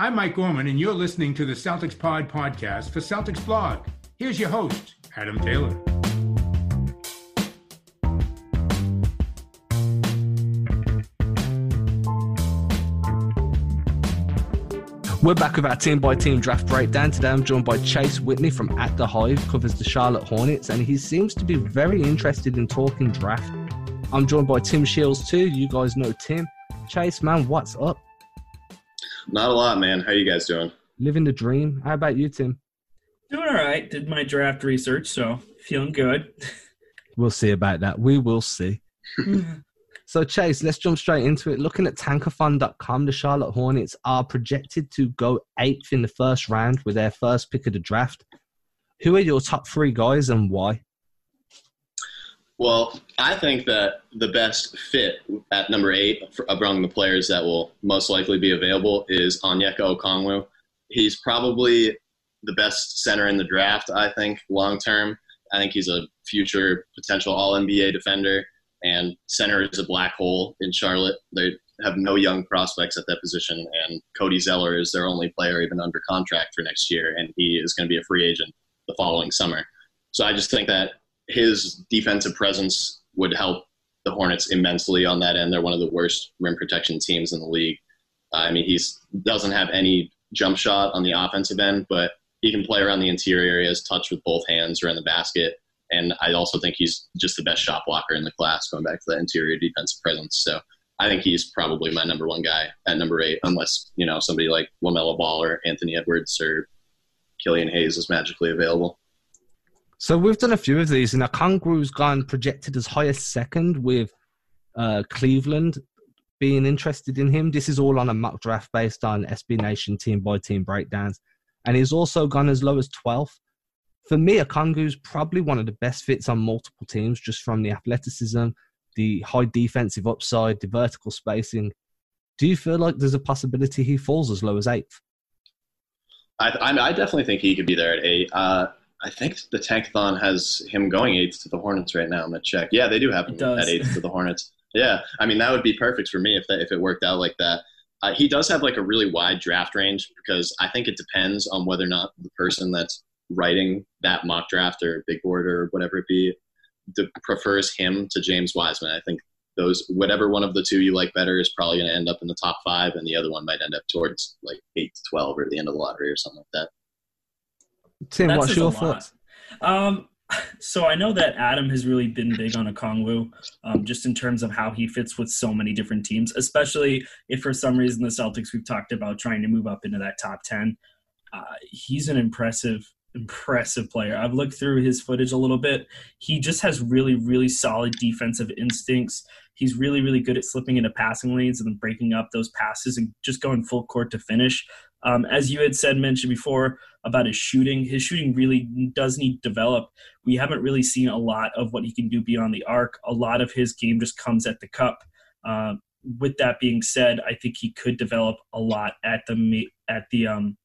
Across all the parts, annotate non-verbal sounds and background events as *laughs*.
I'm Mike Gorman, and you're listening to the Celtics Pod podcast for Celtics Blog. Here's your host, Adam Taylor. We're back with our team by team draft breakdown. Today I'm joined by Chase Whitney from At the Hive, covers the Charlotte Hornets, and he seems to be very interested in talking draft. I'm joined by Tim Shields too. You guys know Tim. Chase, man, what's up? Not a lot, man. How you guys doing? Living the dream. How about you, Tim? Doing all right. Did my draft research, so feeling good. We'll see about that. We will see. *laughs* So, Chase, let's jump straight into it. Looking at tankathon.com, the Charlotte Hornets are projected to go eighth in the first round with their first pick of the draft. Who are your top three guys and why? Well, I think that the best fit at number eight among the players that will most likely be available is Onyeka Okongwu. He's probably the best center in the draft, I think, long term. I think he's a future potential All NBA defender and center is a black hole in Charlotte. They have no young prospects at that position, and Cody Zeller is their only player even under contract for next year, and he is going to be a free agent the following summer. So I just think that his defensive presence would help the Hornets immensely on that end. They're one of the worst rim protection teams in the league. Uh, I mean, he doesn't have any jump shot on the offensive end, but he can play around the interior areas, touch with both hands around the basket, and I also think he's just the best shot blocker in the class, going back to the interior defensive presence. So I think he's probably my number one guy at number eight, unless, you know, somebody like LaMelo Ball or Anthony Edwards or Killian Hayes is magically available. So we've done a few of these, and Okongwu's gone projected as high as second with uh, Cleveland being interested in him. This is all on a mock draft based on SB Nation team by team breakdowns. And he's also gone as low as 12th for me, Okongwu's probably one of the best fits on multiple teams just from the athleticism, the high defensive upside, the vertical spacing. Do you feel like there's a possibility he falls as low as eighth? I, I, definitely think he could be there at eight. Uh, I think the Tankathon has him going eighth to the Hornets right now. I'm gonna check. Yeah, they do have him at eighth to the Hornets. Yeah, I mean that would be perfect for me if that, if it worked out like that. Uh, he does have like a really wide draft range because I think it depends on whether or not the person that's writing that mock draft or big board or whatever it be prefers him to James Wiseman. I think those whatever one of the two you like better is probably going to end up in the top five, and the other one might end up towards like eight to twelve or the end of the lottery or something like that. Tim, That's what's your thoughts? Um, so I know that Adam has really been big on Okongwu, um, just in terms of how he fits with so many different teams, especially if for some reason the Celtics we've talked about trying to move up into that top ten. Uh, he's an impressive impressive player. I've looked through his footage a little bit. He just has really, really solid defensive instincts. He's really, really good at slipping into passing lanes and then breaking up those passes and just going full court to finish. Um, as you had said, mentioned before about his shooting, his shooting really does need to develop. We haven't really seen a lot of what he can do beyond the arc. A lot of his game just comes at the cup. Uh, with that being said, I think he could develop a lot at the at the um,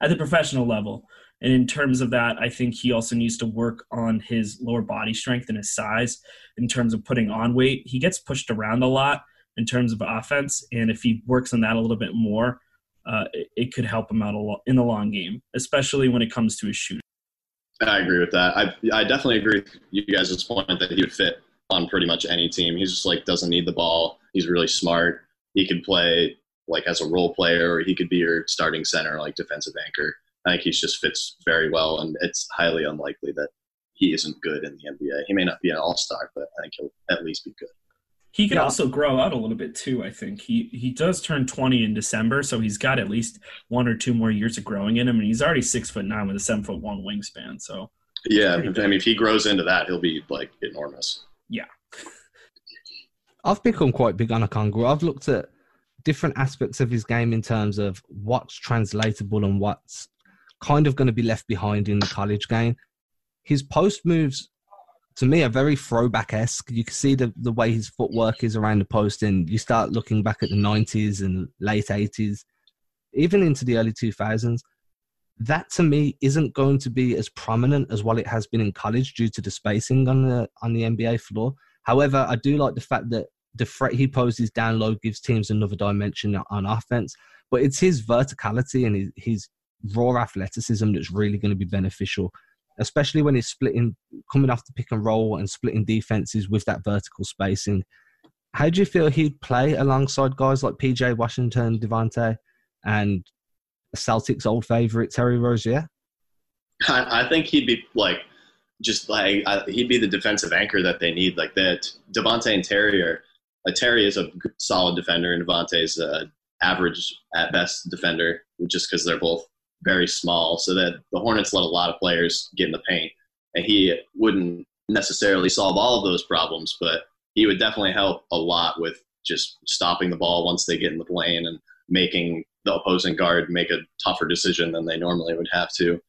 at the professional level. And in terms of that, I think he also needs to work on his lower body strength and his size in terms of putting on weight. He gets pushed around a lot in terms of offense, and if he works on that a little bit more, uh, it, could help him out a lot in the long game, especially when it comes to his shooting. I agree with that. I I definitely agree with you guys' point that he would fit on pretty much any team. He's just like doesn't need the ball. He's really smart. He could play like as a role player, or he could be your starting center, like defensive anchor. I think he just fits very well, and it's highly unlikely that he isn't good in the NBA. He may not be an all star, but I think he'll at least be good. He could yeah. also grow out a little bit too. I think he he does turn twenty in December, so he's got at least one or two more years of growing in him, and he's already six foot nine with a seven foot one wingspan. So yeah, I mean, if he grows into that, he'll be like enormous. Yeah, I've become quite big on Okongwu. I've looked at different aspects of his game in terms of what's translatable and what's kind of going to be left behind in the college game. His post moves, to me, are very throwback esque. You can see the, the way his footwork is around the post, and you start looking back at the 90s and late 80s, even into the early 2000s. That to me isn't going to be as prominent as what it has been in college due to the spacing on the on the NBA floor. However, I do like the fact that the threat he poses down low gives teams another dimension on offense. But it's his verticality and his, his raw athleticism that's really going to be beneficial, especially when he's splitting, coming off the pick and roll and splitting defenses with that vertical spacing. How do you feel he'd play alongside guys like PJ Washington, Devonte, and Celtics' old favorite Terry Rozier? I, I think he'd be like just like I, he'd be the defensive anchor that they need. Like that, Devonte and Terry are. Uh, Terry is a solid defender, and Devonte is a average at best defender, just because they're both very small. So that the Hornets let a lot of players get in the paint, and he wouldn't necessarily solve all of those problems, but he would definitely help a lot with just stopping the ball once they get in the lane and making the opposing guard make a tougher decision than they normally would have to.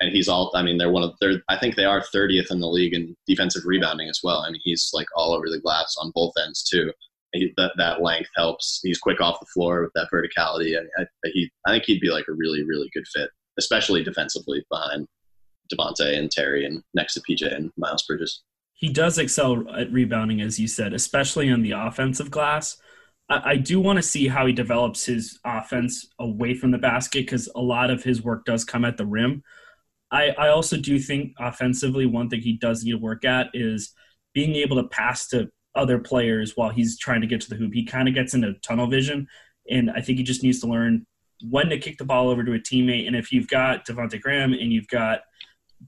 And he's all i mean they're one of they're i think they are 30th in the league in defensive rebounding as well. I mean he's like all over the glass on both ends too he, that, that length helps. He's quick off the floor with that verticality and I, he, I think he'd be like a really really good fit especially defensively behind Devonte and Terry and next to PJ and Miles Bridges. He does excel at rebounding as you said especially on the offensive glass. I, I do want to see how he develops his offense away from the basket because a lot of his work does come at the rim. I, I also do think offensively, one thing he does need to work at is being able to pass to other players while he's trying to get to the hoop. He kind of gets into tunnel vision, and I think he just needs to learn when to kick the ball over to a teammate. And if you've got Devonte Graham and you've got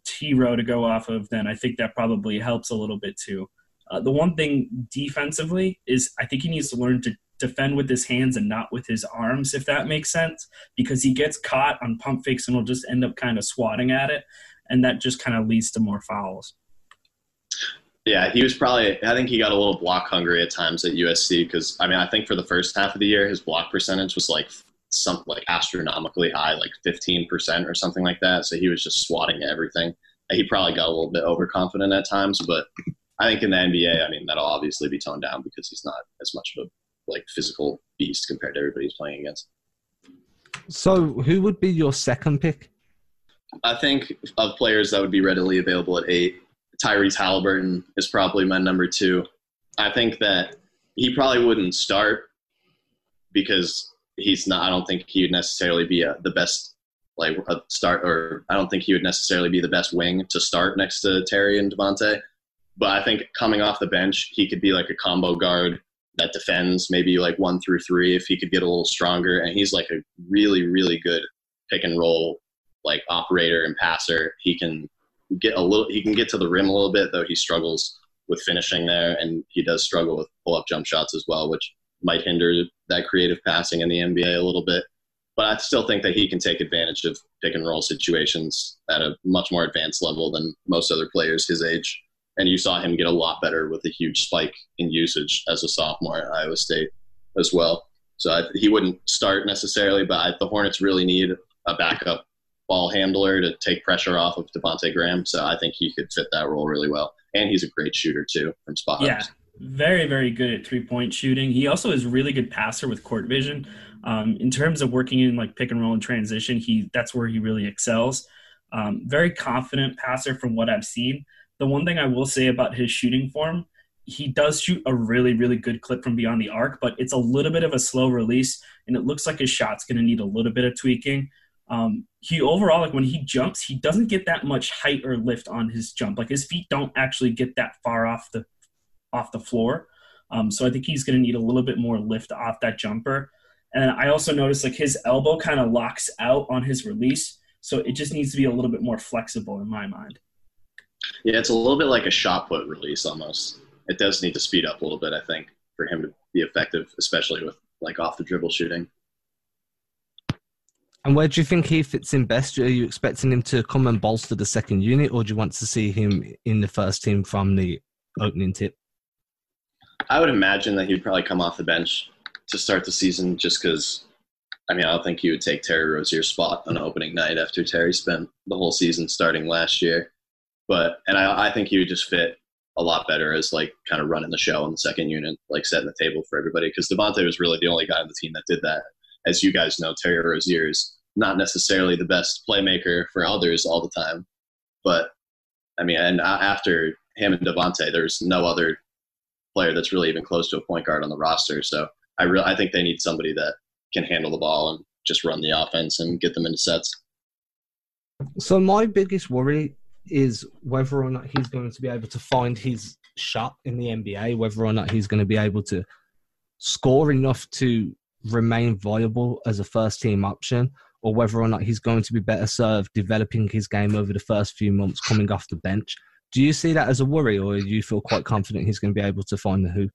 T Row to go off of, then I think that probably helps a little bit too. Uh, the one thing defensively is I think he needs to learn to defend with his hands and not with his arms, if that makes sense, because he gets caught on pump fakes and will just end up kind of swatting at it, and that just kind of leads to more fouls. Yeah, he was probably. I think he got a little block hungry at times at USC because I mean I think for the first half of the year his block percentage was like some like astronomically high, like fifteen percent or something like that. So he was just swatting everything. He probably got a little bit overconfident at times, but I think in the NBA, I mean that'll obviously be toned down because he's not as much of a like physical beast compared to everybody he's playing against. So, who would be your second pick? I think of players that would be readily available at eight, Tyrese Halliburton is probably my number two. I think that he probably wouldn't start because he's not. I don't think he would necessarily be a, the best like a start, or I don't think he would necessarily be the best wing to start next to Terry and Devonte. But I think coming off the bench, he could be like a combo guard that defends maybe like one through three if he could get a little stronger. And he's like a really, really good pick and roll like operator and passer. He can get a little he can get to the rim a little bit, though he struggles with finishing there and he does struggle with pull up jump shots as well, which might hinder that creative passing in the NBA a little bit. But I still think that he can take advantage of pick and roll situations at a much more advanced level than most other players his age and you saw him get a lot better with a huge spike in usage as a sophomore at Iowa State as well. So I, he wouldn't start necessarily, but I, the Hornets really need a backup ball handler to take pressure off of Devonte Graham. So I think he could fit that role really well, and he's a great shooter too from spot yeah. Very, very good at three point shooting. He also is really good passer with court vision. Um, in terms of working in like pick and roll and transition, he that's where he really excels. Um, very confident passer from what I've seen. The one thing I will say about his shooting form, he does shoot a really, really good clip from beyond the arc, but it's a little bit of a slow release, and it looks like his shot's going to need a little bit of tweaking. Um, he overall, like when he jumps, he doesn't get that much height or lift on his jump. Like his feet don't actually get that far off the off the floor. Um, so I think he's going to need a little bit more lift off that jumper. And I also noticed like his elbow kind of locks out on his release, so it just needs to be a little bit more flexible in my mind. Yeah, it's a little bit like a shot put release almost. It does need to speed up a little bit, I think, for him to be effective, especially with like off the dribble shooting. And where do you think he fits in best? Are you expecting him to come and bolster the second unit, or do you want to see him in the first team from the opening tip? I would imagine that he'd probably come off the bench to start the season just because, I mean, I don't think he would take Terry Rozier's spot on opening night after Terry spent the whole season starting last year. But and I, I think he would just fit a lot better as like kind of running the show on the second unit, like setting the table for everybody. Because Devonte was really the only guy on the team that did that. As you guys know, Terry Rozier is not necessarily the best playmaker for others all the time, but I mean, and after him and Devonte, there's no other player that's really even close to a point guard on the roster. So I really I think they need somebody that can handle the ball and just run the offense and get them into sets. So my biggest worry is whether or not he's going to be able to find his shot in the NBA, whether or not he's going to be able to score enough to remain viable as a first team option, or whether or not he's going to be better served developing his game over the first few months coming off the bench. Do you see that as a worry, or do you feel quite confident he's going to be able to find the hoop?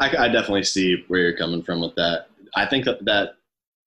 I, I definitely see where you're coming from with that. I think that, that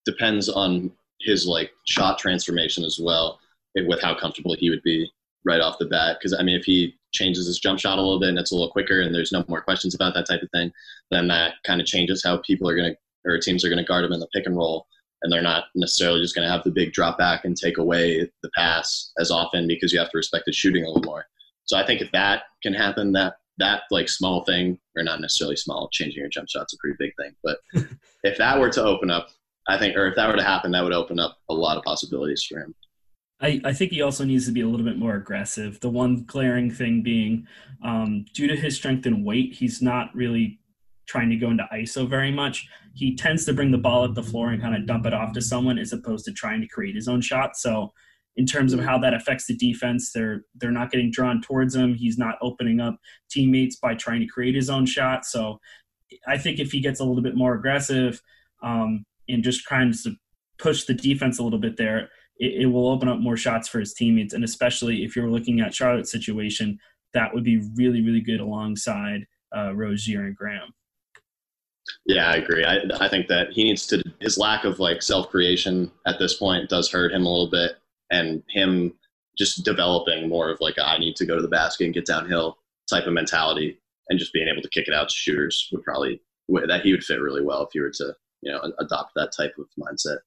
depends on his like shot transformation as well, with how comfortable he would be right off the bat. Because I mean, if he changes his jump shot a little bit and it's a little quicker and there's no more questions about that type of thing, then that kind of changes how people are going to or teams are going to guard him in the pick and roll. And they're not necessarily just going to have the big drop back and take away the pass as often because you have to respect his shooting a little more. So I think if that can happen, that that like small thing, or not necessarily small, changing your jump shot's a pretty big thing. But *laughs* if that were to open up, I think, or if that were to happen, that would open up a lot of possibilities for him. I, I think he also needs to be a little bit more aggressive. The one glaring thing being, um, due to his strength and weight, he's not really trying to go into ISO very much. He tends to bring the ball up the floor and kind of dump it off to someone as opposed to trying to create his own shot. So, in terms of how that affects the defense, they're they're not getting drawn towards him. He's not opening up teammates by trying to create his own shot. So, I think if he gets a little bit more aggressive um, and just trying to push the defense a little bit there, it, it, will open up more shots for his teammates. And especially if you're looking at Charlotte's situation, that would be really, really good alongside uh, Rozier and Graham. Yeah, I agree. I, I think that he needs to, his lack of like self creation at this point does hurt him a little bit. And him just developing more of like, I need to go to the basket and get downhill type of mentality and just being able to kick it out to shooters would probably, that he would fit really well if you were to, you know, adopt that type of mindset.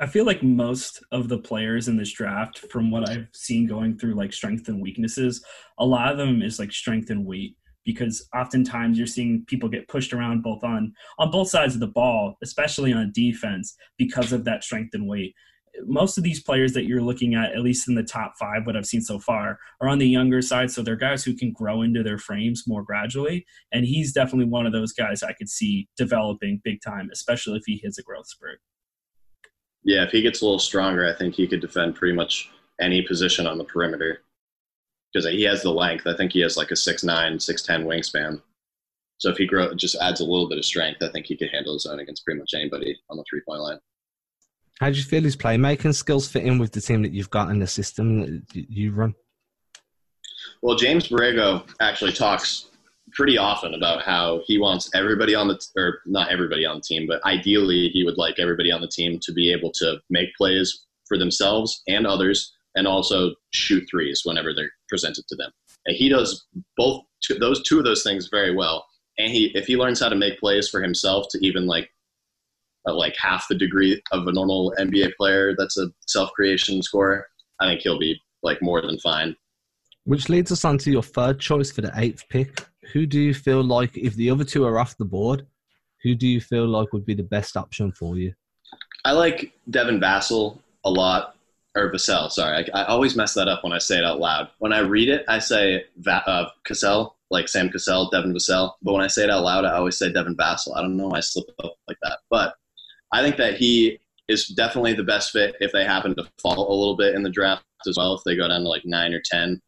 I feel like most of the players in this draft, from what I've seen going through like strength and weaknesses, a lot of them is like strength and weight because oftentimes you're seeing people get pushed around both on on both sides of the ball, especially on defense, because of that strength and weight. Most of these players that you're looking at, at least in the top five, what I've seen so far, are on the younger side. So they're guys who can grow into their frames more gradually. And he's definitely one of those guys I could see developing big time, especially if he hits a growth spurt. Yeah, if he gets a little stronger, I think he could defend pretty much any position on the perimeter because he has the length. I think he has like a 6'9", 6'10 wingspan. So if he grow, just adds a little bit of strength, I think he could handle his own against pretty much anybody on the three point line. How do you feel his playmaking skills fit in with the team that you've got in the system that you run? Well, James Borrego actually talks pretty often about how he wants everybody on the t- or not everybody on the team, but ideally he would like everybody on the team to be able to make plays for themselves and others, and also shoot threes whenever they're presented to them. And he does both those two of those things very well. And he if he learns how to make plays for himself to even like uh, like half the degree of a normal NBA player that's a self creation scorer, I think he'll be like more than fine. Which leads us on to your third choice for the eighth pick. Who do you feel like, if the other two are off the board, who do you feel like would be the best option for you? I like Devin Vassell a lot, or Vassell, sorry. I, I, always mess that up when I say it out loud. When I read it, I say Va- uh, Cassell, like Sam Cassell, Devin Vassell. But when I say it out loud, I always say Devin Vassell. I don't know why I slip up like that. But I think that he is definitely the best fit if they happen to fall a little bit in the draft as well, if they go down to like 9 or 10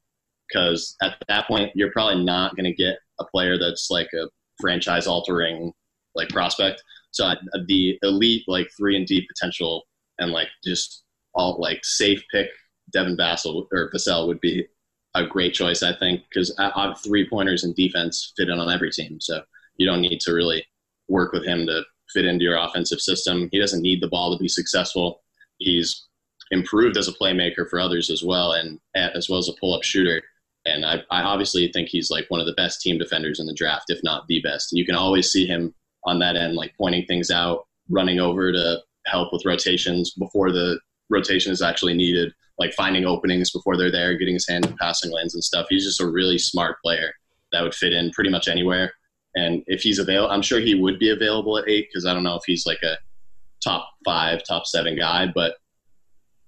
because at that point you're probably not going to get a player that's like a franchise altering like prospect. So uh, the elite like three and D potential and like just all like safe pick Devin Vassell or Vassell would be a great choice, I think, because I three pointers and defense fit in on every team. So you don't need to really work with him to fit into your offensive system. He doesn't need the ball to be successful. He's improved as a playmaker for others as well, and as well as a pull up shooter and I, I obviously think he's like one of the best team defenders in the draft, if not the best. And you can always see him on that end, like pointing things out, running over to help with rotations before the rotation is actually needed, like finding openings before they're there, getting his hand in passing lanes and stuff. He's just a really smart player that would fit in pretty much anywhere. And if he's available, I'm sure he would be available at eight because I don't know if he's like a top five, top seven guy, but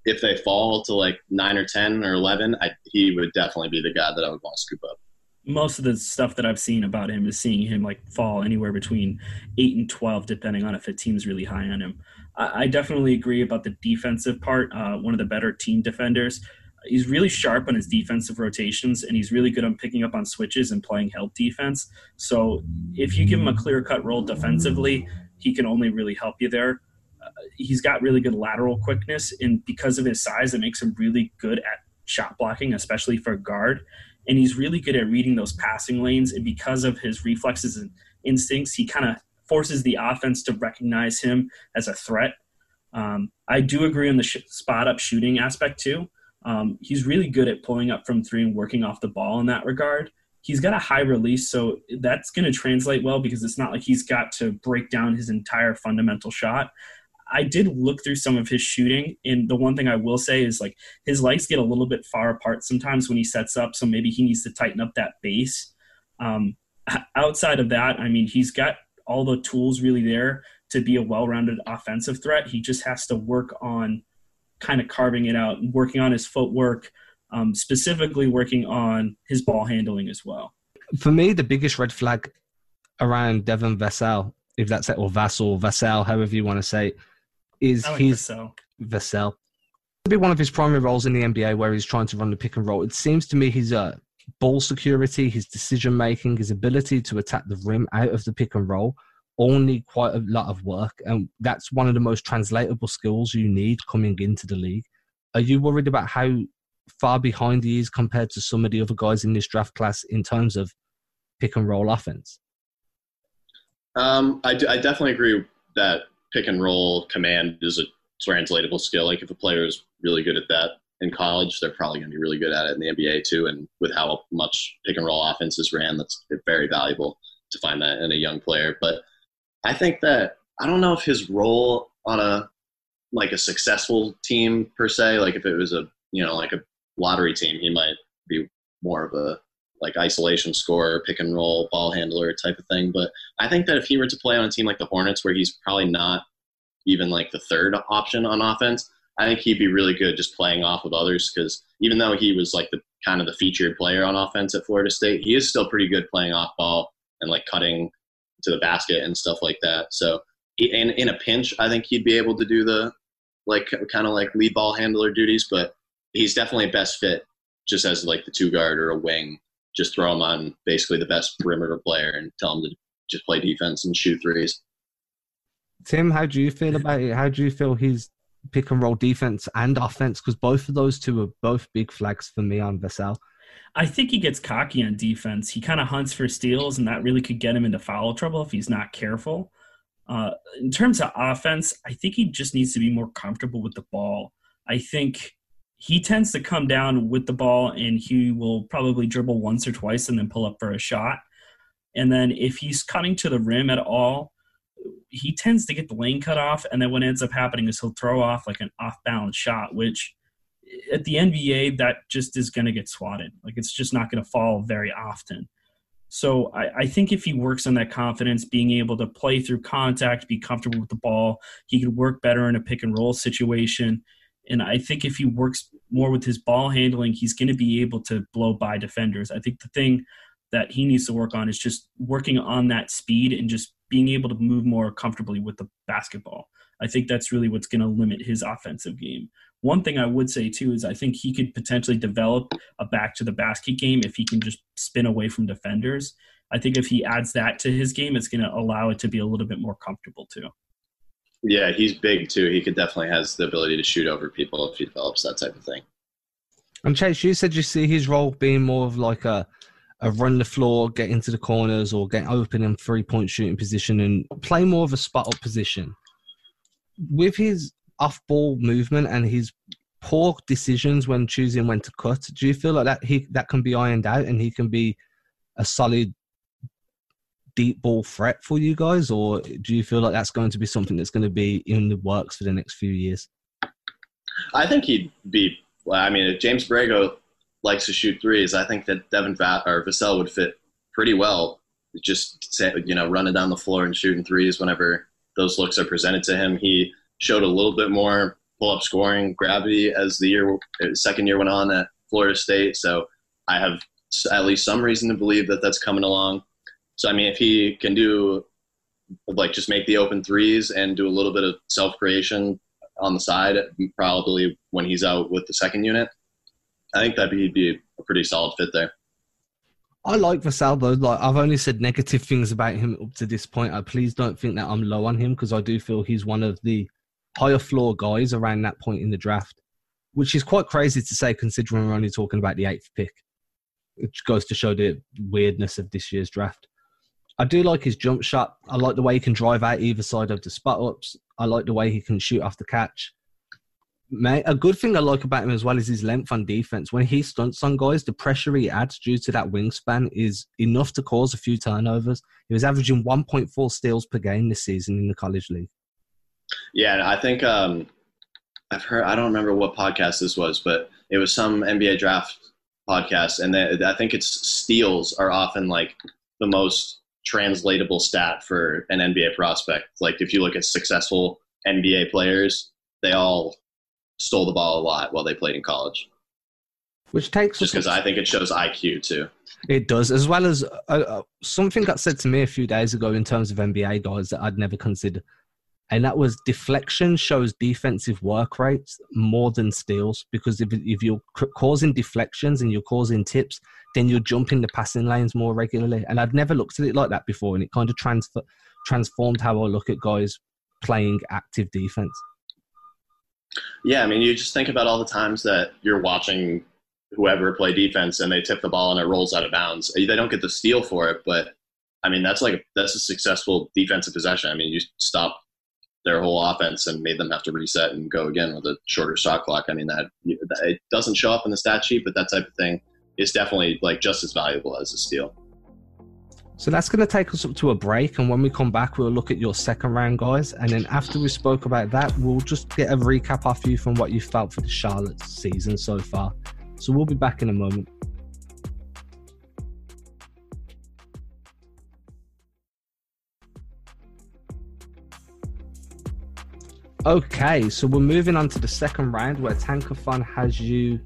if they fall to like nine or ten or eleven, I, he would definitely be the guy that I would want to scoop up. most of the stuff that I've seen about him is seeing him like fall anywhere between eight and twelve, depending on if a team's really high on him. I, I definitely agree about the defensive part. Uh, one of the better team defenders. He's really sharp on his defensive rotations, and he's really good on picking up on switches and playing help defense. So if you give him a clear cut role defensively, he can only really help you there. He's got really good lateral quickness, and because of his size, it makes him really good at shot blocking, especially for guard and he's really good at reading those passing lanes. And because of his reflexes and instincts, he kind of forces the offense to recognize him as a threat. Um, I do agree on the sh- spot up shooting aspect too. Um, he's really good at pulling up from three and working off the ball in that regard. He's got a high release, so that's going to translate well because it's not like he's got to break down his entire fundamental shot. I did look through some of his shooting, and the one thing I will say is like his legs get a little bit far apart sometimes when he sets up, so maybe he needs to tighten up that base. Um, *laughs* outside of that, I mean, he's got all the tools really there to be a well-rounded offensive threat. He just has to work on kind of carving it out and working on his footwork, um, specifically working on his ball handling as well. For me, the biggest red flag around Devin Vassell, if that's it, or Vassell, Vassell, however you want to say it, is like he's Vassell. Vassell. Be one of his primary roles in the NBA where he's trying to run the pick and roll. It seems to me his uh, ball security, his decision making, his ability to attack the rim out of the pick and roll all need quite a lot of work. And that's one of the most translatable skills you need coming into the league. Are you worried about how far behind he is compared to some of the other guys in this draft class in terms of pick and roll offense? Um, I, I definitely agree that pick and roll command is a translatable skill. Like if a player is really good at that in college, they're probably going to be really good at it in the NBA too. And with how much pick and roll offenses ran, that's very valuable to find that in a young player. But I think that I don't know if his role on a like a successful team per se, like if it was a you know like a lottery team, he might be more of a like isolation scorer, pick and roll, ball handler type of thing. But I think that if he were to play on a team like the Hornets, where he's probably not even like the third option on offense, I think he'd be really good just playing off of others because even though he was like the kind of the featured player on offense at Florida State, he is still pretty good playing off ball and like cutting to the basket and stuff like that. So in in a pinch, I think he'd be able to do the like kind of like lead ball handler duties, but he's definitely best fit just as like the two guard or a wing just throw him on basically the best perimeter player and tell him to just play defense and shoot threes. Tim, how do you feel about it? How do you feel his pick and roll defense and offense? Because both of those two are both big flags for me on Vassell. I think he gets cocky on defense. He kind of hunts for steals, and that really could get him into foul trouble if he's not careful. Uh, in terms of offense, I think he just needs to be more comfortable with the ball. I think he tends to come down with the ball and he will probably dribble once or twice and then pull up for a shot. And then if he's cutting to the rim at all, he tends to get the lane cut off. And then what ends up happening is he'll throw off like an off balance shot, which at the NBA, that just is going to get swatted. Like it's just not going to fall very often. So I, I, think if he works on that confidence, being able to play through contact, be comfortable with the ball, he could work better in a pick and roll situation. And I think if he works more with his ball handling, he's going to be able to blow by defenders. I think the thing that he needs to work on is just working on that speed and just being able to move more comfortably with the basketball. I think that's really what's going to limit his offensive game. One thing I would say too is I think he could potentially develop a back to the basket game if he can just spin away from defenders. I think if he adds that to his game, it's going to allow it to be a little bit more comfortable too. Yeah, he's big too. He could definitely has the ability to shoot over people if he develops that type of thing. And Chase, you said you see his role being more of like a a run the floor, get into the corners, or get open in three point shooting position and play more of a spot up position. With his off ball movement and his poor decisions when choosing when to cut, do you feel like that he that can be ironed out and he can be a solid deep ball threat for you guys, or do you feel like that's going to be something that's going to be in the works for the next few years? I think he'd be. I mean, if James Borrego likes to shoot threes, I think that Devin Va- or Vassell would fit pretty well. Just you know, running down the floor and shooting threes whenever those looks are presented to him. He showed a little bit more pull-up scoring gravity as the year second year went on at Florida State. So I have at least some reason to believe that that's coming along. So I mean, if he can do like just make the open threes and do a little bit of self creation on the side, probably when he's out with the second unit, I think that he'd be a pretty solid fit there. I like though. Like I've only said negative things about him up to this point. I please don't think that I'm low on him because I do feel he's one of the higher floor guys around that point in the draft, which is quite crazy to say considering we're only talking about the eighth pick, which goes to show the weirdness of this year's draft. I do like his jump shot. I like the way he can drive out either side of the spot ups. I like the way he can shoot off the catch. Mate, a good thing I like about him as well is his length on defense. When he stunts on guys, the pressure he adds due to that wingspan is enough to cause a few turnovers. He was averaging 1.4 steals per game this season in the college league. Yeah, I think um, I've heard. I don't remember what podcast this was, but it was some NBA draft podcast, and they, I think it's steals are often like the most translatable stat for an NBA prospect. Like if you look at successful NBA players, they all stole the ball a lot while they played in college. Which takes just because I think it shows IQ too. It does, as well as uh, uh, something got said to me a few days ago in terms of NBA guys that I'd never considered, and that was deflection shows defensive work rates more than steals because if, if you're causing deflections and you're causing tips, then you're jumping the passing lanes more regularly. And I'd never looked at it like that before, and it kind of transfer, transformed how I look at guys playing active defense. Yeah, I mean, you just think about all the times that you're watching whoever play defense and they tip the ball and it rolls out of bounds. They don't get the steal for it, but I mean, that's like that's a successful defensive possession. I mean, you stop their whole offense and made them have to reset and go again with a shorter shot clock. I mean, that it doesn't show up in the stat sheet, but that type of thing is definitely like just as valuable as a steal. So that's going to take us up to a break, and when we come back, we'll look at your second round guys, and then after we spoke about that, we'll just get a recap off you from what you felt for the Charlotte season so far. So we'll be back in a moment. Okay, so we're moving on to the second round where Tankathon has you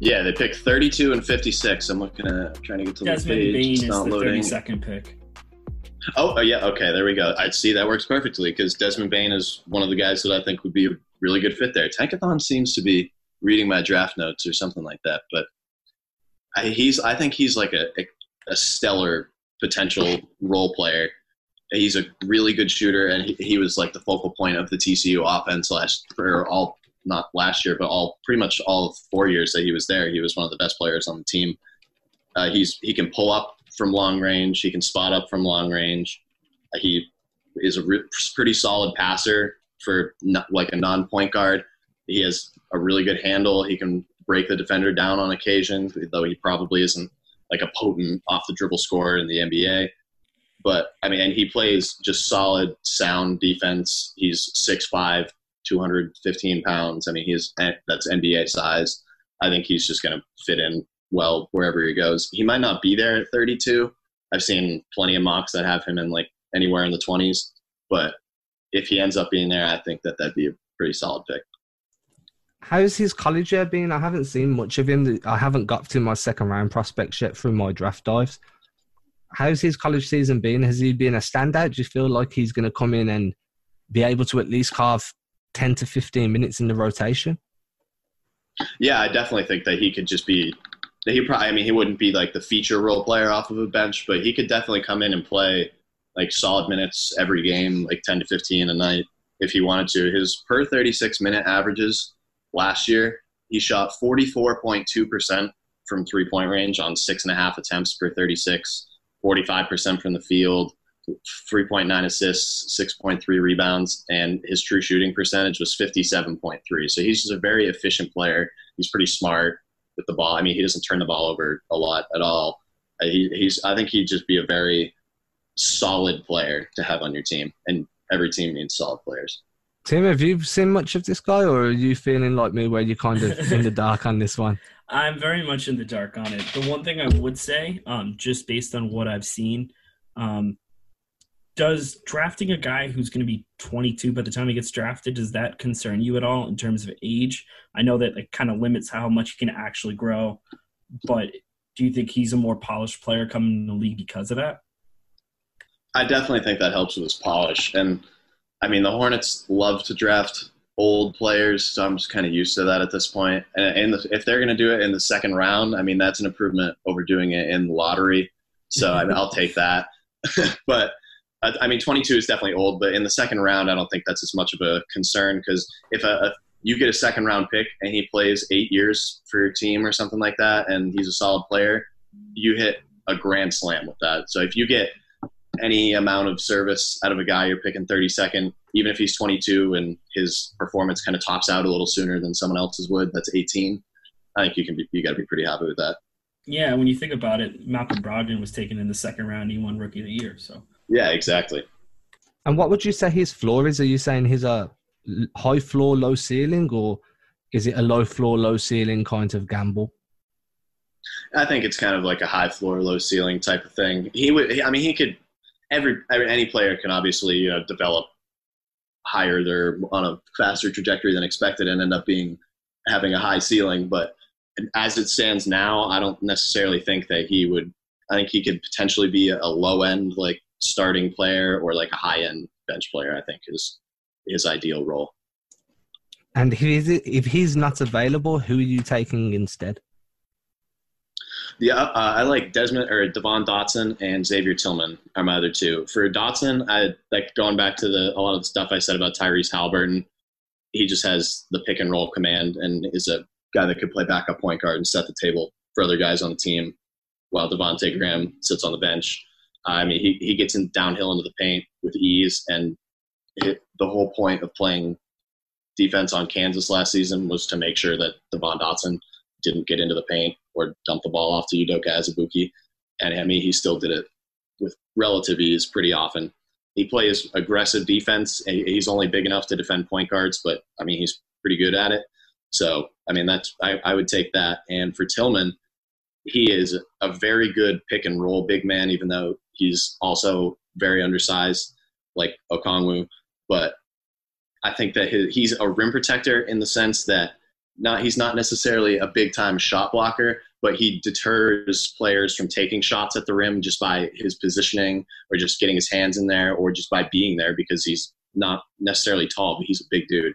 yeah, they picked 32 and 56. I'm looking at trying to get to Desmond the page. Bane it's is the loading. 32nd pick. Oh, oh, yeah. Okay, there we go. I'd see that works perfectly because Desmond Bane is one of the guys that I think would be a really good fit there. Tankathon seems to be reading my draft notes or something like that, but I, he's I think he's like a, a, a stellar potential role player. He's a really good shooter, and he, he was like the focal point of the TCU offense last for all not last year, but all pretty much all four years that he was there, he was one of the best players on the team. Uh, he's he can pull up from long range. He can spot up from long range. Uh, he is a re- pretty solid passer for like a non-point guard. He has a really good handle. He can break the defender down on occasion, though he probably isn't like a potent off the dribble scorer in the NBA. But I mean, and he plays just solid, sound defense. He's six five, 215 pounds. I mean, he's eh, that's NBA size. I think he's just going to fit in well wherever he goes. He might not be there at 32. I've seen plenty of mocks that have him in like anywhere in the 20s, but if he ends up being there, I think that that'd be a pretty solid pick. How's his college year been? I haven't seen much of him. I haven't got to my second round prospects yet through my draft dives. How's his college season been? Has he been a standout? Do you feel like he's going to come in and be able to at least carve 10 to 15 minutes in the rotation? Yeah, I definitely think that he could just be. that He probably, I mean, he wouldn't be like the feature role player off of a bench, but he could definitely come in and play like solid minutes every game, like 10 to 15 a night if he wanted to. His per 36 minute averages last year, he shot 44.2% from three point range on six and a half attempts per 36, 45% from the field, 3.9 assists, 6.3 rebounds, and his true shooting percentage was 57.3. So he's just a very efficient player. He's pretty smart with the ball. I mean, he doesn't turn the ball over a lot at all. Uh, he, he's, I think he'd just be a very solid player to have on your team, and every team needs solid players. Tim, have you seen much of this guy, or are you feeling like me, where you're kind of in the dark on this one? I'm very much in the dark on it. The one thing I would say, um, just based on what I've seen, um, does drafting a guy who's going to be 22 by the time he gets drafted does that concern you at all in terms of age i know that it kind of limits how much he can actually grow but Do you think he's a more polished player coming in the league because of that? I definitely think that helps with his polish. And I mean, the Hornets love to draft old players, so I'm just kind of used to that at this point. And, and the, if they're going to do it in the second round, I mean, that's an improvement over doing it in the lottery. So I I'll take that. *laughs* but I mean, 22 is definitely old, but in the second round, I don't think that's as much of a concern because if a, a, you get a second round pick and he plays eight years for your team or something like that, and he's a solid player, you hit a grand slam with that. So if you get any amount of service out of a guy you're picking 32nd, even if he's 22 and his performance kind of tops out a little sooner than someone else's would, that's 18. I think you can be, you got to be pretty happy with that. Yeah, when you think about it, Malcolm Brogdon was taken in the second round. He won Rookie of the Year. So yeah, exactly. And what would you say his floor is? Are you saying he's a uh, high floor, low ceiling, or is it a low floor, low ceiling kind of gamble? I think it's kind of like a high floor, low ceiling type of thing. He would, I mean, he could. Every, every any player can obviously you know develop higher. They're on a faster trajectory than expected and end up being having a high ceiling. But as it stands now, I don't necessarily think that he would. I think he could potentially be a low end like starting player or like a high end bench player. I think is his ideal role. And if he's, if he's not available, who are you taking instead? Yeah, uh, uh, I like Desmond or Devon Dotson and Xavier Tillman are my other two. For Dotson, I like going back to the a lot of the stuff I said about Tyrese Halliburton. He just has the pick and roll command and is a guy that could play backup point guard and set the table for other guys on the team, while Devonte mm-hmm. Graham sits on the bench. Uh, I mean, he, he gets in downhill into the paint with ease, and it, the whole point of playing defense on Kansas last season was to make sure that Devon Dotson didn't get into the paint or dump the ball off to Udoka Azubuike. And I mean, he still did it with relative ease pretty often. He plays aggressive defense. He's only big enough to defend point guards, but I mean, he's pretty good at it. So, I mean, that's I, I would take that. And for Tillman, he is a very good pick and roll big man, even though he's also very undersized, like Okongwu. But I think that his, he's a rim protector in the sense that not he's not necessarily a big time shot blocker, but he deters players from taking shots at the rim just by his positioning or just getting his hands in there or just by being there because he's not necessarily tall, but he's a big dude.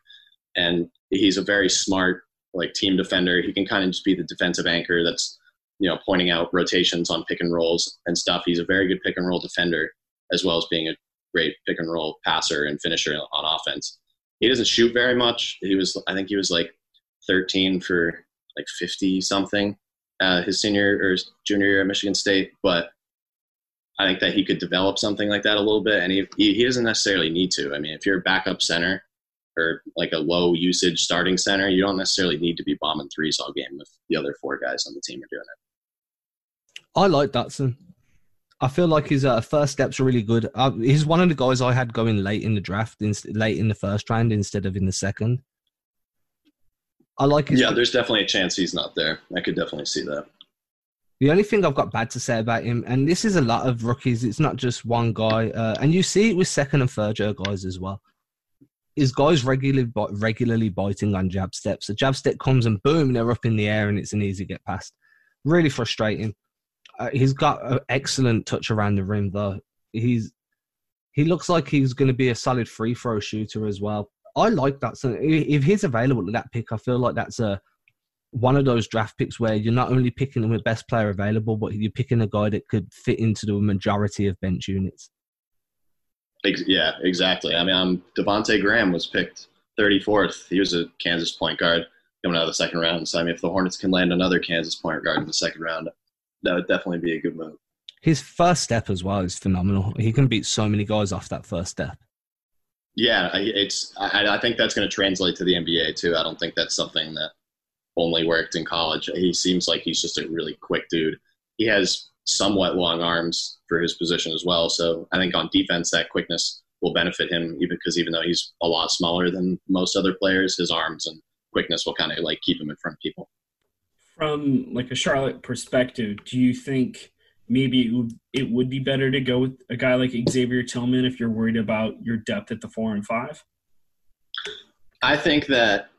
And he's a very smart like team defender. He can kind of just be the defensive anchor that's you know pointing out rotations on pick and rolls and stuff. He's a very good pick and roll defender as well as being a great pick and roll passer and finisher on offense. He doesn't shoot very much. He was I think he was like 13 for like 50 something uh, his senior or his junior year at Michigan State, but I think that he could develop something like that a little bit, and he, he doesn't necessarily need to. I mean, if you're a backup center or like a low usage starting center, you don't necessarily need to be bombing threes all game if the other four guys on the team are doing it. I like Dotson. I feel like his uh, first steps are really good. Uh, he's one of the guys I had going late in the draft, in, late in the first round instead of in the second. I like his. Yeah, there's definitely a chance he's not there. I could definitely see that. The only thing I've got bad to say about him, and this is a lot of rookies, it's not just one guy, uh, and you see it with second and third year guys as well. Is guys regularly regularly biting on jab steps? A jab step comes and boom, they're up in the air, and it's an easy get past. Really frustrating. Uh, he's got an excellent touch around the rim, though. He's he looks like he's going to be a solid free throw shooter as well. I like that. So if he's available at that pick, I feel like that's a one of those draft picks where you're not only picking the best player available, but you're picking a guy that could fit into the majority of bench units. Yeah, exactly. I mean, um, Devonte Graham was picked 34th. He was a Kansas point guard coming out of the second round. So I mean, if the Hornets can land another Kansas point guard in the second round, that would definitely be a good move. His first step as well is phenomenal. He can beat so many guys off that first step. Yeah, it's. I, I think that's going to translate to the NBA too. I don't think that's something that only worked in college. He seems like he's just a really quick dude. He has somewhat long arms for his position as well. So I think on defense, that quickness will benefit him, even because even though he's a lot smaller than most other players, his arms and quickness will kind of like keep him in front of people. From like a Charlotte perspective, do you think maybe it would, it would be better to go with a guy like Xavier Tillman if you're worried about your depth at the four and five? I think that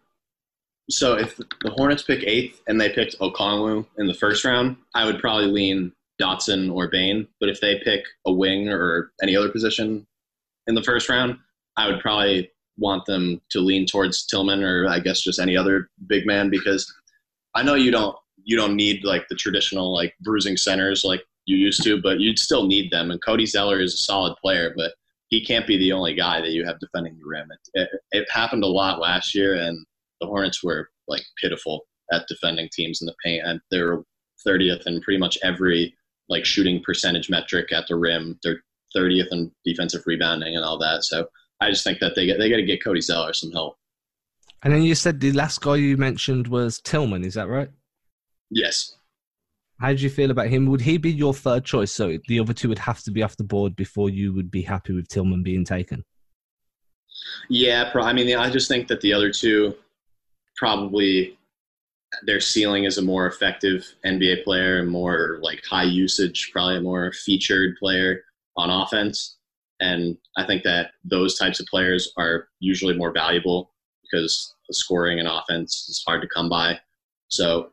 So if the Hornets pick eighth and they picked Okongwu in the first round, I would probably lean Dotson or Bane. But if they pick a wing or any other position in the first round, I would probably want them to lean towards Tillman or I guess just any other big man because I know you don't you don't need like the traditional like bruising centers like you used to, but you'd still need them. And Cody Zeller is a solid player, but he can't be the only guy that you have defending the rim. It, it, it happened a lot last year, and the Hornets were like pitiful at defending teams in the paint, and they're 30th in pretty much every like shooting percentage metric at the rim. They're 30th in defensive rebounding and all that. So I just think that they get they got to get Cody Zeller some help. And then you said the last guy you mentioned was Tillman. Is that right? Yes. How did you feel about him? Would he be your third choice? So the other two would have to be off the board before you would be happy with Tillman being taken. Yeah, I mean, I just think that the other two probably their ceiling is a more effective NBA player and more like high usage, probably a more featured player on offense. And I think that those types of players are usually more valuable because scoring and offense is hard to come by. So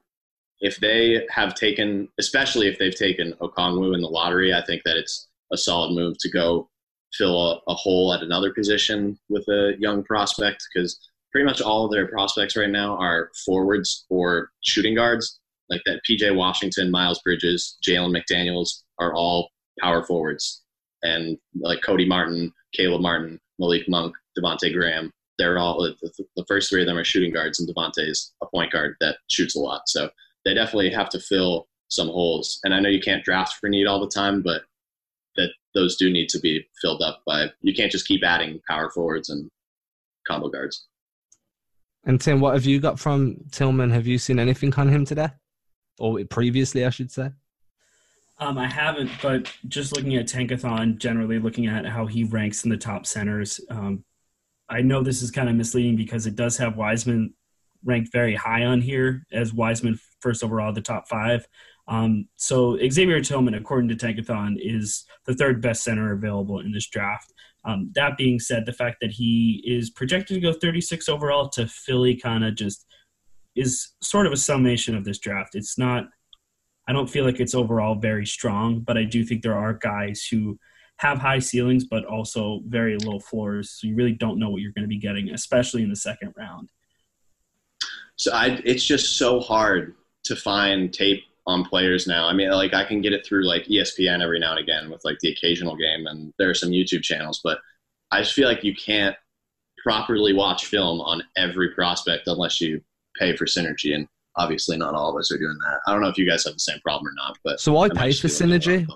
if they have taken, especially if they've taken Okongwu in the lottery, I think that it's a solid move to go fill a, a hole at another position with a young prospect because pretty much all of their prospects right now are forwards or shooting guards. Like that, PJ Washington, Miles Bridges, Jalen McDaniels are all power forwards, and like Cody Martin, Caleb Martin, Malik Monk, Devonte Graham. They're all the first three of them are shooting guards, and Devonte is a point guard that shoots a lot. So they definitely have to fill some holes. And I know you can't draft for need all the time, but that those do need to be filled up by. You can't just keep adding power forwards and combo guards. And Tim, what have you got from Tillman? Have you seen anything on him today, or previously, I should say? Um, I haven't, but just looking at Tankathon, generally looking at how he ranks in the top centers, um, I know this is kind of misleading because it does have Wiseman ranked very high on here as Wiseman first overall, the top five. Um, so Xavier Tillman, according to Tankathon, is the third best center available in this draft. Um, that being said, the fact that he is projected to go 36 overall to Philly kind of just is sort of a summation of this draft. It's not, I don't feel like it's overall very strong, but I do think there are guys who have high ceilings, but also very low floors. So you really don't know what you're going to be getting, especially in the second round. So I, it's just so hard to find tape on players now. I mean, like I can get it through like ESPN every now and again with like the occasional game, and there are some YouTube channels, but I just feel like you can't properly watch film on every prospect unless you pay for synergy, and obviously not all of us are doing that. I don't know if you guys have the same problem or not, but so I pay for synergy.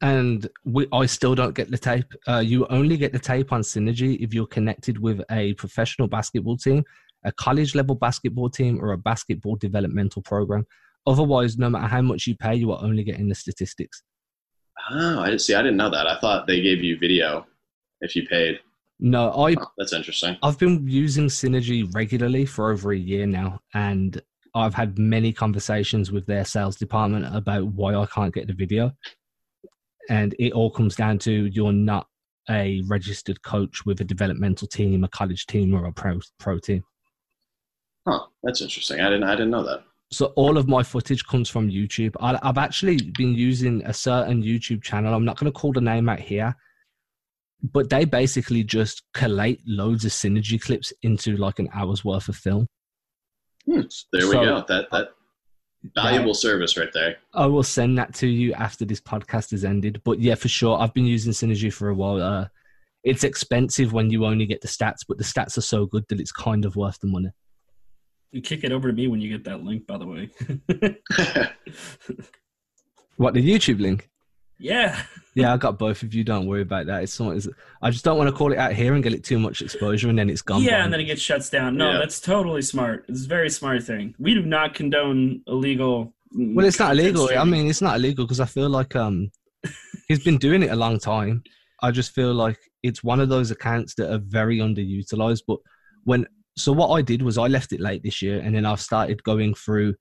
And we, I still don't get the tape. Uh, you only get the tape on Synergy if you're connected with a professional basketball team a college level basketball team or a basketball developmental program. Otherwise, no matter how much you pay, you are only getting the statistics. Oh, I didn't see. I didn't know that. I thought they gave you video if you paid. No, I. Oh, that's interesting. I've been using Synergy regularly for over a year now, and I've had many conversations with their sales department about why I can't get the video. And it all comes down to you're not a registered coach with a developmental team, a college team, or a pro pro team. Huh, that's interesting. I didn't I didn't know that. So all of my footage comes from YouTube. I, have actually been using a certain YouTube channel. I'm not going to call the name out here, but they basically just collate loads of synergy clips into like an hour's worth of film. Hmm, there so, we go. That that valuable service right there. I will send that to you after this podcast is ended. But yeah, for sure, I've been using Synergy for a while. Uh, it's expensive when you only get the stats, but the stats are so good that it's kind of worth the money. You kick it over to me when you get that link, by the way. *laughs* *laughs* what the YouTube link? Yeah. yeah, I got both of you. Don't worry about that. It's something. I just don't want to call it out here and get it too much exposure, and then it's gone. Yeah, and then it gets shuts down. No, yeah. that's totally smart. It's a very smart thing. We do not condone illegal. Well, it's not illegal. I mean, it's not illegal because I feel like um, he's been doing it a long time. I just feel like it's one of those accounts that are very underutilized. But when so what I did was I left it late this year, and then I've started going through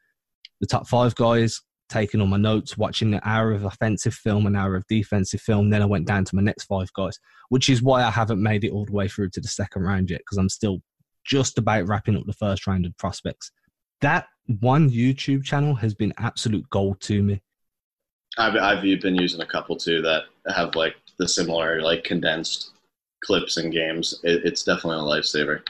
the top five guys, taking all my notes, watching an hour of offensive film, an hour of defensive film. Then I went down to my next five guys, which is why I haven't made it all the way through to the second round yet, because I'm still just about wrapping up the first round of prospects. That one YouTube channel has been absolute gold to me. I've I've been using a couple too that have like the similar like condensed clips and games. It, it's definitely a lifesaver.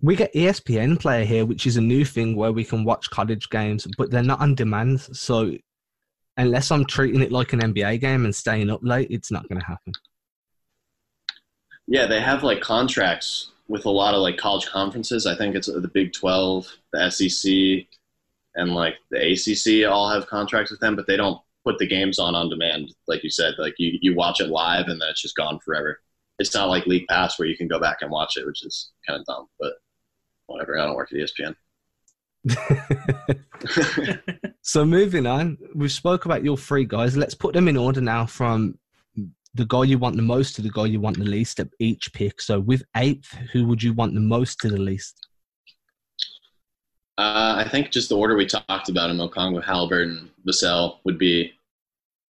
We get ESPN Player here, which is a new thing where we can watch college games, but they're not on demand. So unless I'm treating it like an NBA game and staying up late, it's not going to happen. Yeah, they have like contracts with a lot of like college conferences. I think it's uh, the Big 12, the SEC, and like the ACC all have contracts with them, but they don't put the games on on demand. Like you said, like you, you watch it live and then it's just gone forever. It's not like League Pass where you can go back and watch it, which is kind of dumb, but whatever. I don't work at ESPN. *laughs* *laughs* so moving on, we spoke about your three guys. Let's put them in order now from the guy you want the most to the guy you want the least at each pick. So with eighth, who would you want the most to the least? Uh, I think just the order we talked about him, Okongwu, Haliburton, Vassell would be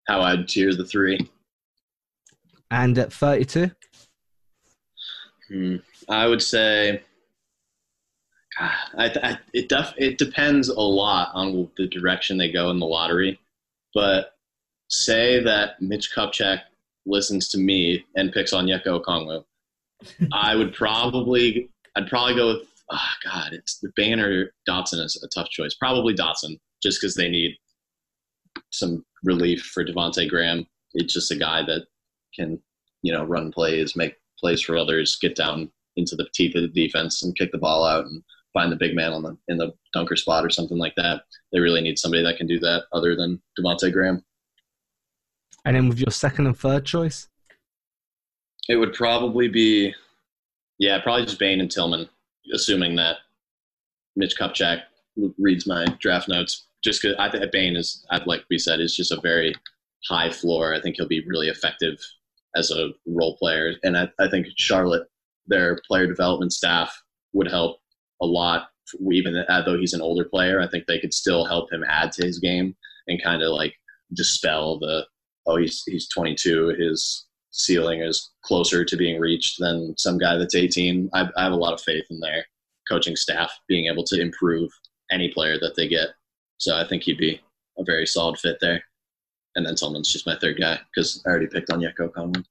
how I'd tier the three. And at 32? Hmm. I would say I, I, it def, it depends a lot on the direction they go in the lottery, but say that Mitch Kupchak listens to me and picks Onyeka Okongwu, *laughs* I would probably I'd probably go with oh god it's the Bane or Dotson is a tough choice probably Dotson just because they need some relief for Devonte Graham. It's just a guy that can you know run plays, make plays for others, get down into the teeth of the defense and kick the ball out and find the big man on the in the dunker spot or something like that. They really need somebody that can do that other than Devonte Graham. And then with your second and third choice, it would probably be, yeah, probably just Bane and Tillman, assuming that Mitch Kupchak reads my draft notes. Just because I think Bane is, I'd like we said, is just a very high floor. I think he'll be really effective as a role player, and I, I think Charlotte, their player development staff, would help a lot. Even uh, though he's an older player, I think they could still help him add to his game and kind of like dispel the oh he's he's 22 his ceiling is closer to being reached than some guy that's 18. I, I have a lot of faith in their coaching staff being able to improve any player that they get. So I think he'd be a very solid fit there. And then Tillman's just my third guy because I already picked Onyeka Okongwu.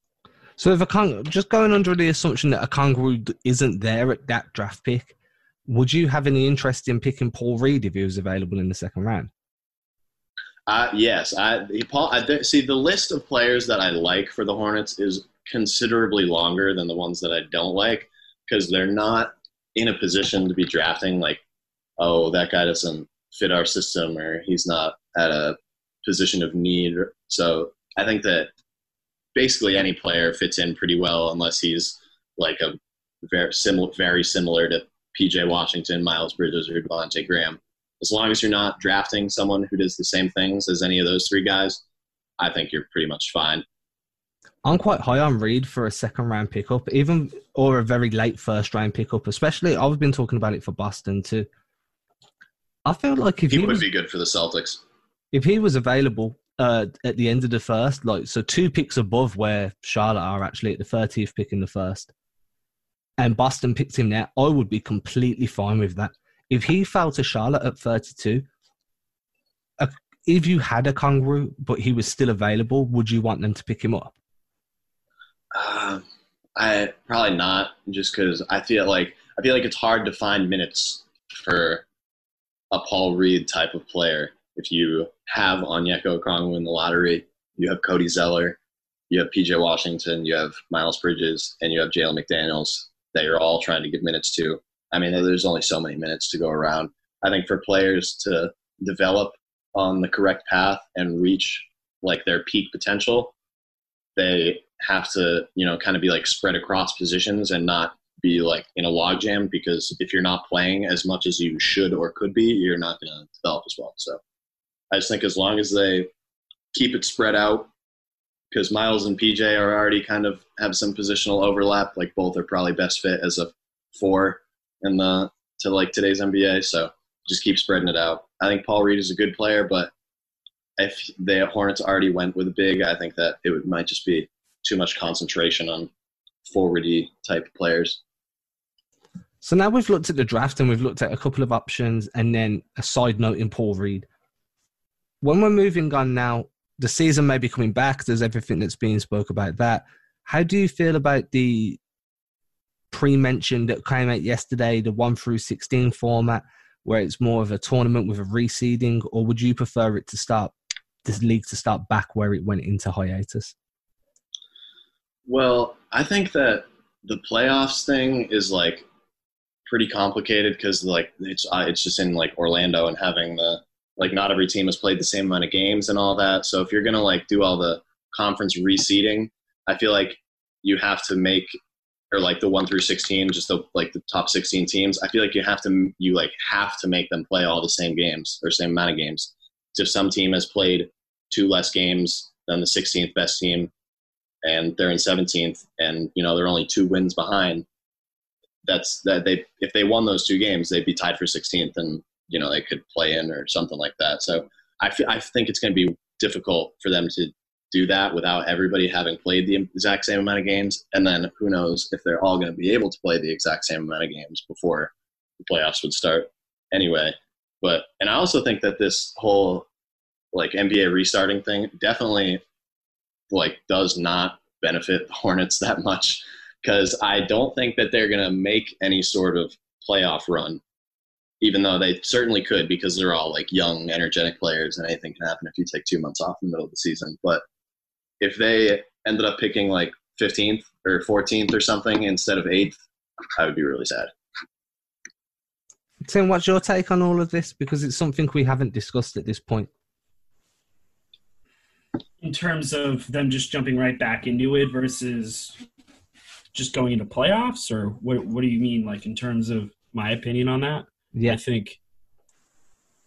So if a Kong, just going under the assumption that Okongwu isn't there at that draft pick, would you have any interest in picking Paul Reed if he was available in the second round? Uh, yes, I, he, Paul. I, see, the list of players that I like for the Hornets is considerably longer than the ones that I don't like because they're not in a position to be drafting like, oh, that guy doesn't fit our system or he's not at a position of need. So I think that basically any player fits in pretty well unless he's like a very similar, very similar to PJ Washington, Miles Bridges, or Devonte Graham. As long as you're not drafting someone who does the same things as any of those three guys, I think you're pretty much fine. I'm quite high on Reed for a second round pickup, even or a very late first round pickup. Especially, I've been talking about it for Boston too. I feel like if he, he would was, be good for the Celtics, if he was available uh, at the end of the first, like so two picks above where Charlotte are actually at the 30th pick in the first, and Boston picked him there, I would be completely fine with that. If he fell to Charlotte at 32, uh, if you had Okongwu but he was still available, would you want them to pick him up? Uh, I probably not, just because I feel like I feel like it's hard to find minutes for a Paul Reed type of player. If you have Onyeka Okongwu in the lottery, you have Cody Zeller, you have PJ Washington, you have Miles Bridges, and you have Jalen McDaniels that you're all trying to give minutes to. I mean, there's only so many minutes to go around. I think for players to develop on the correct path and reach like their peak potential, they have to, you know, kind of be like spread across positions and not be like in a logjam because if you're not playing as much as you should or could be, you're not going to develop as well. So I just think as long as they keep it spread out, because Miles and PJ are already kind of have some positional overlap. Like both are probably best fit as a four in the to like today's NBA. So just keep spreading it out. I think Paul Reed is a good player, but if the Hornets already went with a big, I think that it would, might just be too much concentration on forwardy type players. So now we've looked at the draft and we've looked at a couple of options and then a side note in Paul Reed. When we're moving on now, the season may be coming back. There's everything that's being spoke about that. How do you feel about the pre-mentioned that came out yesterday, the one through sixteen format, where it's more of a tournament with a reseeding, or would you prefer it to start this league to start back where it went into hiatus? Well, I think that the playoffs thing is like pretty complicated because like it's uh, it's just in like Orlando and having the like not every team has played the same amount of games and all that. So if you're gonna like do all the conference reseeding, I feel like you have to make or like the one through sixteen, just the like the top sixteen teams. I feel like you have to you like have to make them play all the same games or same amount of games. So if some team has played two less games than the 16th best team, and they're in 17th, and you know they're only two wins behind. That's that they if they won those two games, they'd be tied for 16th, and you know they could play in or something like that. So I, f- I think it's going to be difficult for them to do that without everybody having played the exact same amount of games, and then who knows if they're all going to be able to play the exact same amount of games before the playoffs would start. Anyway, but and I also think that this whole like NBA restarting thing definitely like does not benefit the *laughs* Hornets that much because I don't think that they're going to make any sort of playoff run, even though they certainly could because they're all like young, energetic players and anything can happen if you take two months off in the middle of the season. But if they ended up picking like 15th or 14th or something instead of 8th, I would be really sad. Tim, what's your take on all of this? Because it's something we haven't discussed at this point in terms of them just jumping right back into it versus just going into playoffs or what what do you mean like in terms of my opinion on that yeah. I think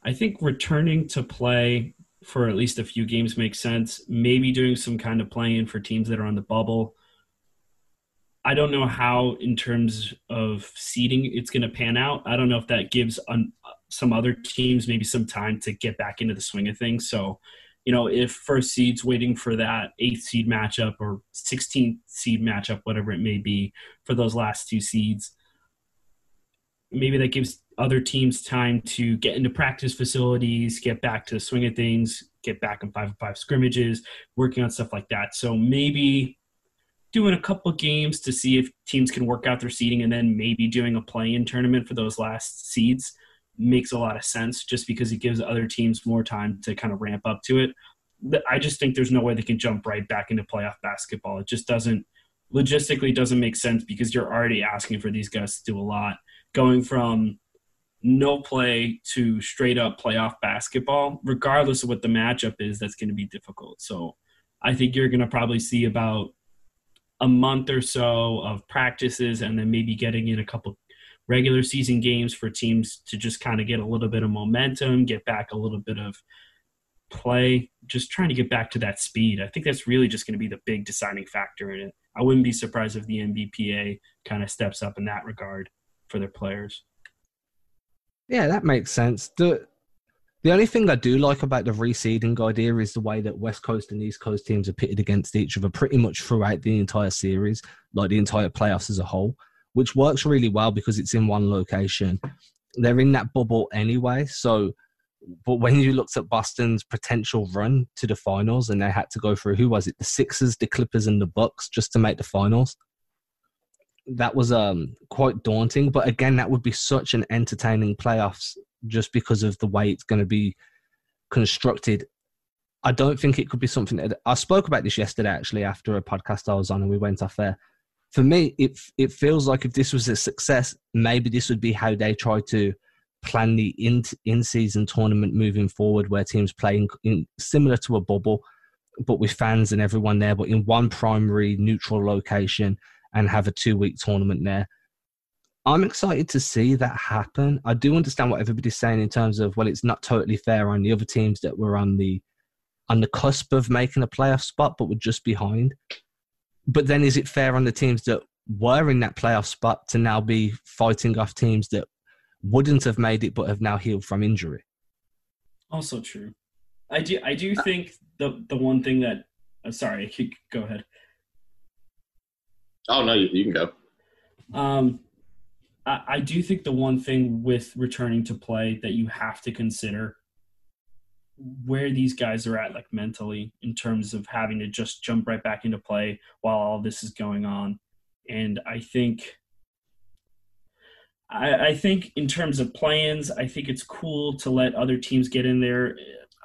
i think returning to play for at least a few games makes sense. Maybe doing some kind of playing for teams that are on the bubble. I don't know how in terms of seeding it's going to pan out. I don't know if that gives un- some other teams maybe some time to get back into the swing of things. So you know, if first seed's waiting for that eighth seed matchup or 16th seed matchup, whatever it may be, for those last two seeds, maybe that gives other teams time to get into practice facilities, get back to the swing of things, get back in five five scrimmages, working on stuff like that. So maybe doing a couple games to see if teams can work out their seeding and then maybe doing a play-in tournament for those last seeds makes a lot of sense just because it gives other teams more time to kind of ramp up to it. I just think there's no way they can jump right back into playoff basketball. It just doesn't logistically doesn't make sense because you're already asking for these guys to do a lot. Going from no play to straight up playoff basketball, regardless of what the matchup is, that's going to be difficult. So I think you're going to probably see about a month or so of practices and then maybe getting in a couple regular season games for teams to just kind of get a little bit of momentum, get back a little bit of play, just trying to get back to that speed. I think that's really just going to be the big deciding factor in it. I wouldn't be surprised if the NBPA kind of steps up in that regard for their players. Yeah, that makes sense. The the only thing I do like about the reseeding idea is the way that West Coast and East Coast teams are pitted against each other pretty much throughout the entire series, like the entire playoffs as a whole which works really well because it's in one location. They're in that bubble anyway. So, but when you looked at Boston's potential run to the finals and they had to go through who was it? The Sixers, the Clippers, and the Bucks just to make the finals. That was um quite daunting. But again, that would be such an entertaining playoffs just because of the way it's going to be constructed. I don't think it could be something that I spoke about this yesterday actually after a podcast I was on and we went off there for me, it it feels like if this was a success, maybe this would be how they try to plan the in in season tournament moving forward, where teams playing in similar to a bubble, but with fans and everyone there, but in one primary neutral location, and have a two week tournament there. I'm excited to see that happen. I do understand what everybody's saying in terms of well, it's not totally fair on the other teams that were on the on the cusp of making a playoff spot, but were just behind but then is it fair on the teams that were in that playoff spot to now be fighting off teams that wouldn't have made it but have now healed from injury? Also true. I do. I do think the the one thing that. I'm sorry. *laughs* Go ahead. Oh no, you, you can go. Um, I, I do think the one thing with returning to play that you have to consider where these guys are at like mentally in terms of having to just jump right back into play while all this is going on. And i think I, I, think in terms of plans i think it's cool to let other teams get in there.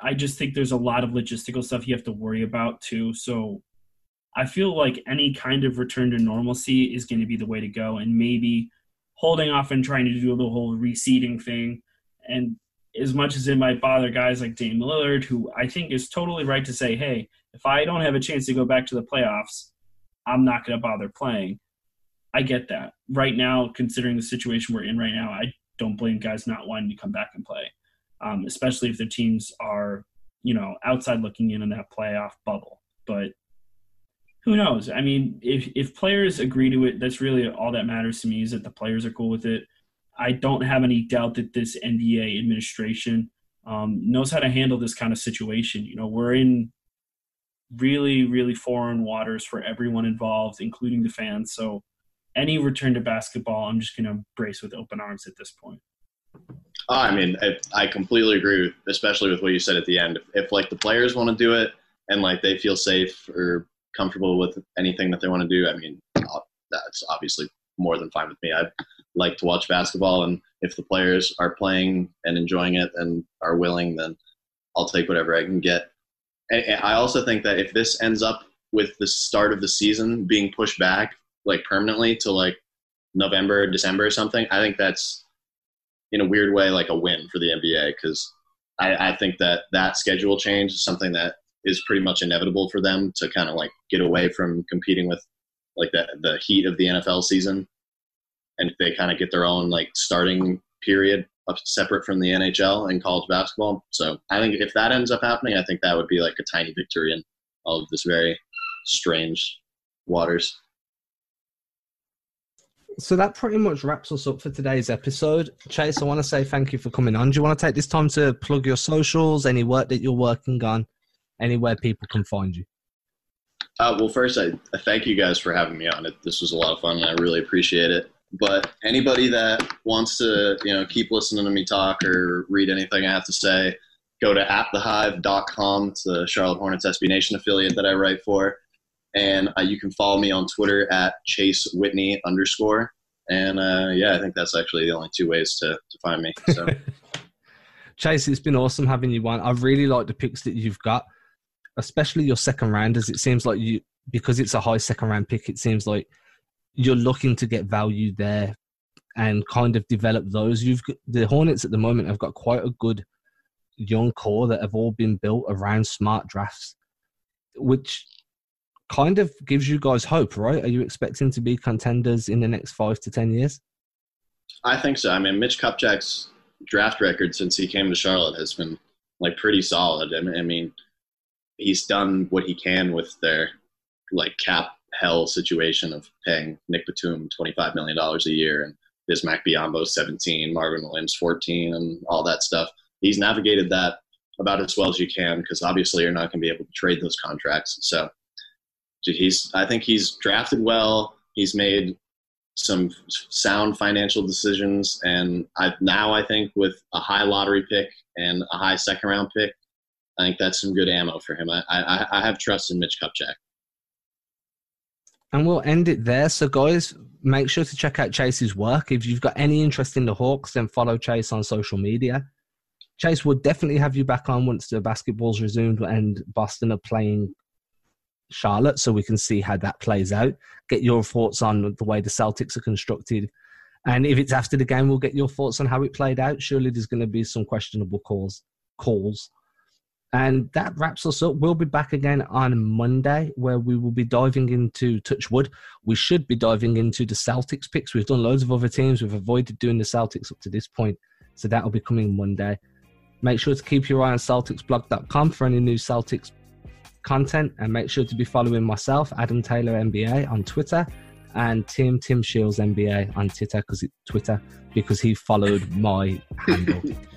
I just think there's a lot of logistical stuff you have to worry about too. So i feel like any kind of return to normalcy is going to be the way to go and maybe holding off and trying to do the whole reseeding thing and as much as it might bother guys like Dame Lillard, who I think is totally right to say, hey, if I don't have a chance to go back to the playoffs, I'm not going to bother playing. I get that. Right now, considering the situation we're in right now, I don't blame guys not wanting to come back and play, um, especially if their teams are, you know, outside looking in in that playoff bubble. But who knows? I mean, if if players agree to it, that's really all that matters to me is that the players are cool with it. I don't have any doubt that this NBA administration um, knows how to handle this kind of situation. You know, we're in really, really foreign waters for everyone involved, including the fans. So, any return to basketball, I'm just going to embrace with open arms at this point. Oh, I mean, I, I, completely agree, with, especially with what you said at the end. If, if like the players want to do it and like they feel safe or comfortable with anything that they want to do, I mean, uh, that's obviously more than fine with me. I like to watch basketball, and if the players are playing and enjoying it and are willing, then I'll take whatever I can get. And I also think that if this ends up with the start of the season being pushed back like permanently to like November, December or something, I think that's in a weird way like a win for the NBA because I, I think that that schedule change is something that is pretty much inevitable for them to kind of like get away from competing with like the the heat of the NFL season, and they kind of get their own like starting period separate from the NHL and college basketball. So I think if that ends up happening, I think that would be like a tiny victory in all of this very strange waters. So that pretty much wraps us up for today's episode. Chase, I want to say thank you for coming on. Do you want to take this time to plug your socials, any work that you're working on, anywhere people can find you? Uh, well, first, I, I, thank you guys for having me on. It this was a lot of fun, and I really appreciate it. But anybody that wants to, you know, keep listening to me talk or read anything I have to say, go to atthehive.com. It's the Charlotte Hornets SB Nation affiliate that I write for, and uh, you can follow me on Twitter at Chase Whitney underscore. And uh, yeah, I think that's actually the only two ways to, to find me. So. *laughs* Chase, it's been awesome having you on. I really like the picks that you've got especially your second rounders. It seems like you because it's a high second round pick. It seems like you're looking to get value there and kind of develop those. You've got, the Hornets at the moment have got quite a good young core that have all been built around smart drafts, which kind of gives you guys hope, right? Are you expecting to be contenders in the next five to ten years? I think so. I mean, Mitch Kupchak's draft record since he came to Charlotte has been like pretty solid. I mean, he's done what he can with their like cap hell situation of paying Nick Batum twenty five million dollars a year and Bismack Biyombo seventeen, Marvin Williams fourteen, and all that stuff. He's navigated that about as well as you can because obviously you're not going to be able to trade those contracts. So he's I think he's drafted well. He's made some sound financial decisions, and I, now I think with a high lottery pick and a high second round pick, I think that's some good ammo for him. I, I, I have trust in Mitch Kupchak. And we'll end it there. So, guys, make sure to check out Chase's work. If you've got any interest in the Hawks, then follow Chase on social media. Chase will definitely have you back on once the basketball's resumed and Boston are playing Charlotte, so we can see how that plays out. Get your thoughts on the way the Celtics are constructed. And if it's after the game, we'll get your thoughts on how it played out. Surely there's going to be some questionable calls. Calls and that wraps us up. We'll be back again on Monday where we will be diving into Touchwood. We should be diving into the Celtics picks. We've done loads of other teams. We've avoided doing the Celtics up to this point. So that'll be coming Monday. Make sure to keep your eye on CelticsBlog.com for any new Celtics content and make sure to be following myself, Adam Taylor NBA, on Twitter and Tim Tim Shields NBA on Twitter because Twitter because he followed my handle. *laughs*